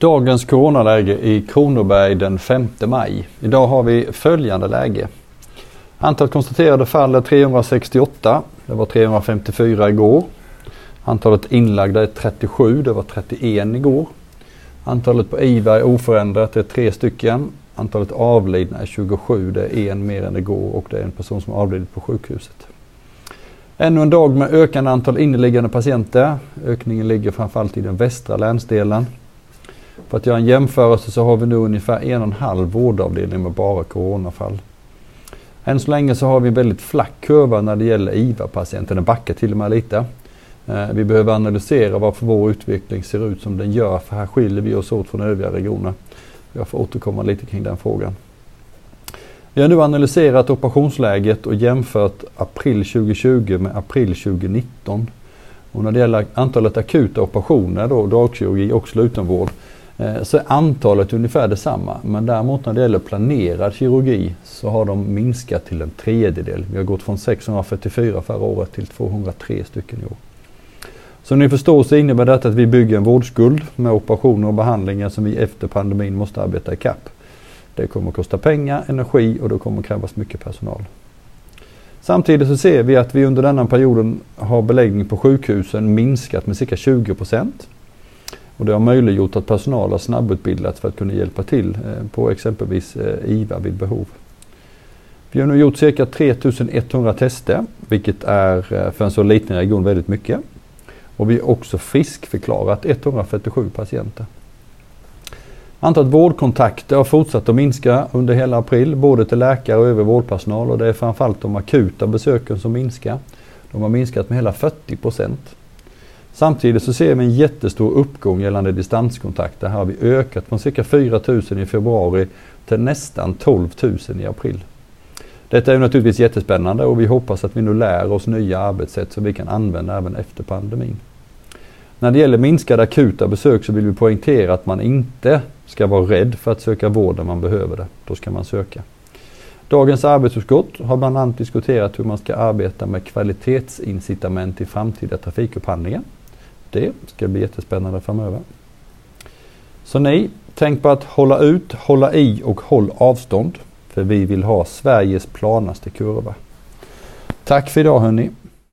Dagens coronaläge i Kronoberg den 5 maj. Idag har vi följande läge. Antalet konstaterade fall är 368. Det var 354 igår. Antalet inlagda är 37. Det var 31 igår. Antalet på IVA är oförändrat. Det är tre stycken. Antalet avlidna är 27. Det är en mer än igår och det är en person som avlidit på sjukhuset. Ännu en dag med ökande antal inneliggande patienter. Ökningen ligger framförallt i den västra länsdelen. För att göra en jämförelse så har vi nu ungefär en och en halv vårdavdelning med bara coronafall. Än så länge så har vi en väldigt flack kurva när det gäller IVA-patienter. Den backar till och med lite. Eh, vi behöver analysera varför vår utveckling ser ut som den gör för här skiljer vi oss åt från övriga regioner. Jag får återkomma lite kring den frågan. Vi har nu analyserat operationsläget och jämfört april 2020 med april 2019. Och när det gäller antalet akuta operationer, då, dagkirurgi och slutenvård, Eh, så är antalet ungefär detsamma. Men däremot när det gäller planerad kirurgi så har de minskat till en tredjedel. Vi har gått från 644 förra året till 203 stycken i år. Som ni förstår så innebär detta att vi bygger en vårdskuld med operationer och behandlingar som vi efter pandemin måste arbeta ikapp. Det kommer att kosta pengar, energi och det kommer att krävas mycket personal. Samtidigt så ser vi att vi under denna perioden har beläggning på sjukhusen minskat med cirka 20 procent. Och det har möjliggjort att personal har snabbutbildats för att kunna hjälpa till eh, på exempelvis eh, IVA vid behov. Vi har nu gjort cirka 3100 tester, vilket är eh, för en så liten region väldigt mycket. Och vi har också friskförklarat 147 patienter. Antalet vårdkontakter har fortsatt att minska under hela april, både till läkare och övrig vårdpersonal och det är framförallt de akuta besöken som minskar. De har minskat med hela 40 procent. Samtidigt så ser vi en jättestor uppgång gällande distanskontakter. Här har vi ökat från cirka 4 000 i februari till nästan 12 000 i april. Detta är naturligtvis jättespännande och vi hoppas att vi nu lär oss nya arbetssätt som vi kan använda även efter pandemin. När det gäller minskade akuta besök så vill vi poängtera att man inte ska vara rädd för att söka vård när man behöver det. Då ska man söka. Dagens arbetsutskott har bland annat diskuterat hur man ska arbeta med kvalitetsincitament i framtida trafikupphandlingar. Det ska bli jättespännande framöver. Så ni, tänk på att hålla ut, hålla i och håll avstånd. För vi vill ha Sveriges planaste kurva. Tack för idag hörni.